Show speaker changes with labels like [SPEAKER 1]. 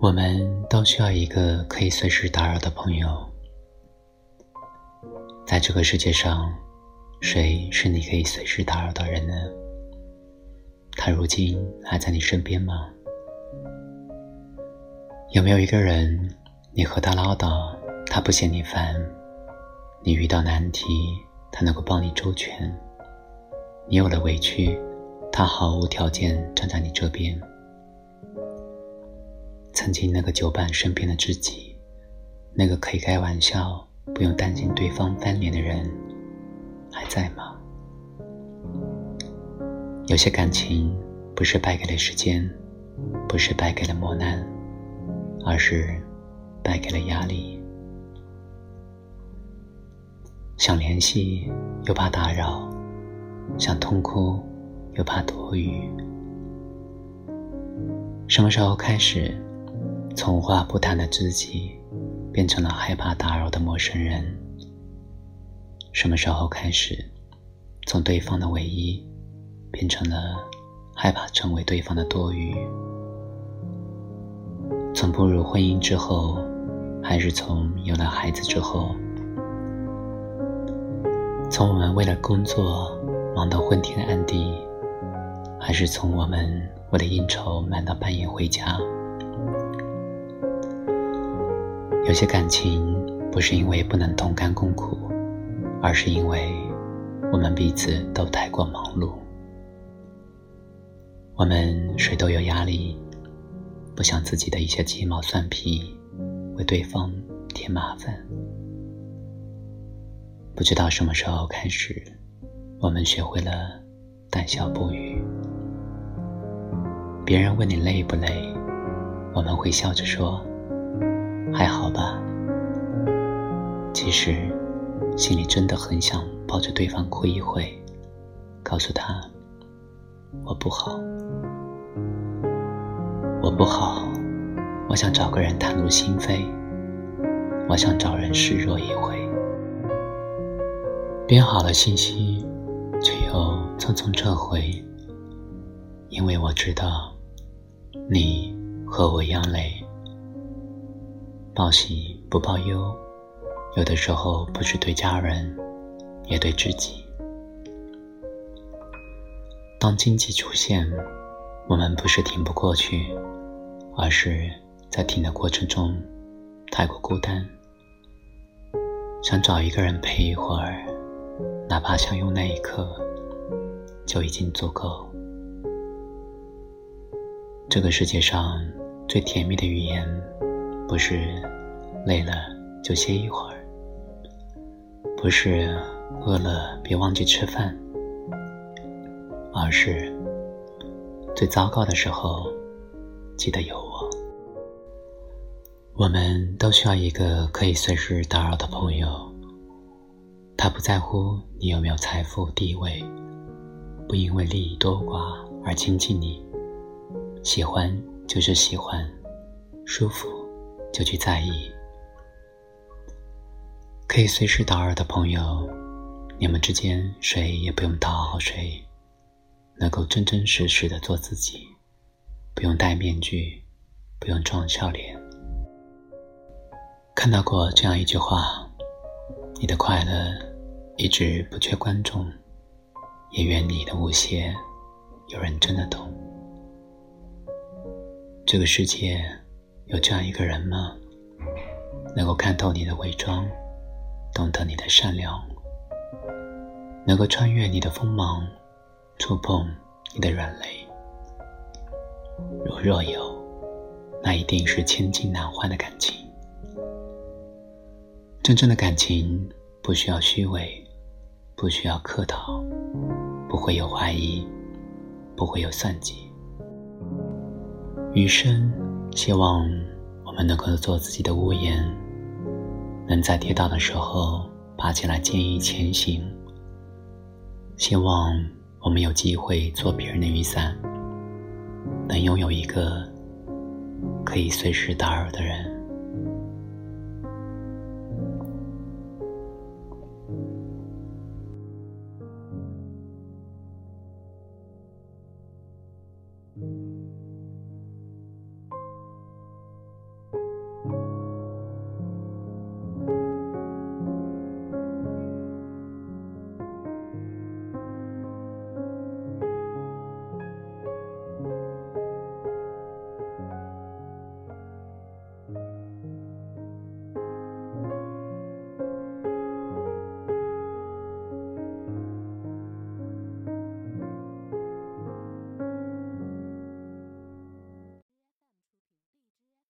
[SPEAKER 1] 我们都需要一个可以随时打扰的朋友。在这个世界上，谁是你可以随时打扰的人呢？他如今还在你身边吗？有没有一个人，你和他唠叨，他不嫌你烦；你遇到难题，他能够帮你周全；你有了委屈，他毫无条件站在你这边。曾经那个久伴身边的知己，那个可以开玩笑不用担心对方翻脸的人，还在吗？有些感情不是败给了时间，不是败给了磨难，而是败给了压力。想联系又怕打扰，想痛哭又怕多余。什么时候开始？从无话不谈的知己，变成了害怕打扰的陌生人。什么时候开始，从对方的唯一，变成了害怕成为对方的多余？从步入婚姻之后，还是从有了孩子之后？从我们为了工作忙到昏天暗地，还是从我们为了应酬忙到半夜回家？有些感情不是因为不能同甘共苦，而是因为我们彼此都太过忙碌。我们谁都有压力，不想自己的一些鸡毛蒜皮为对方添麻烦。不知道什么时候开始，我们学会了淡笑不语。别人问你累不累，我们会笑着说。其实心里真的很想抱着对方哭一会，告诉他我不好，我不好，我想找个人袒露心扉，我想找人示弱一回。编好了信息，却又匆匆撤回，因为我知道你和我一样累。报喜不报忧，有的时候不是对家人，也对自己。当荆棘出现，我们不是挺不过去，而是在挺的过程中太过孤单，想找一个人陪一会儿，哪怕相拥那一刻就已经足够。这个世界上最甜蜜的语言。不是累了就歇一会儿，不是饿了别忘记吃饭，而是最糟糕的时候记得有我。我们都需要一个可以随时打扰的朋友，他不在乎你有没有财富地位，不因为利益多寡而亲近你，喜欢就是喜欢，舒服。就去在意，可以随时打扰的朋友，你们之间谁也不用讨好谁，能够真真实实的做自己，不用戴面具，不用装笑脸。看到过这样一句话：你的快乐一直不缺观众，也愿你的无邪有人真的懂。这个世界。有这样一个人吗？能够看透你的伪装，懂得你的善良，能够穿越你的锋芒，触碰你的软肋。如若有，那一定是千金难换的感情。真正的感情不需要虚伪，不需要客套，不会有怀疑，不会有算计。余生。希望我们能够做自己的屋檐，能在跌倒的时候爬起来坚毅前行。希望我们有机会做别人的雨伞，能拥有一个可以随时打扰的人。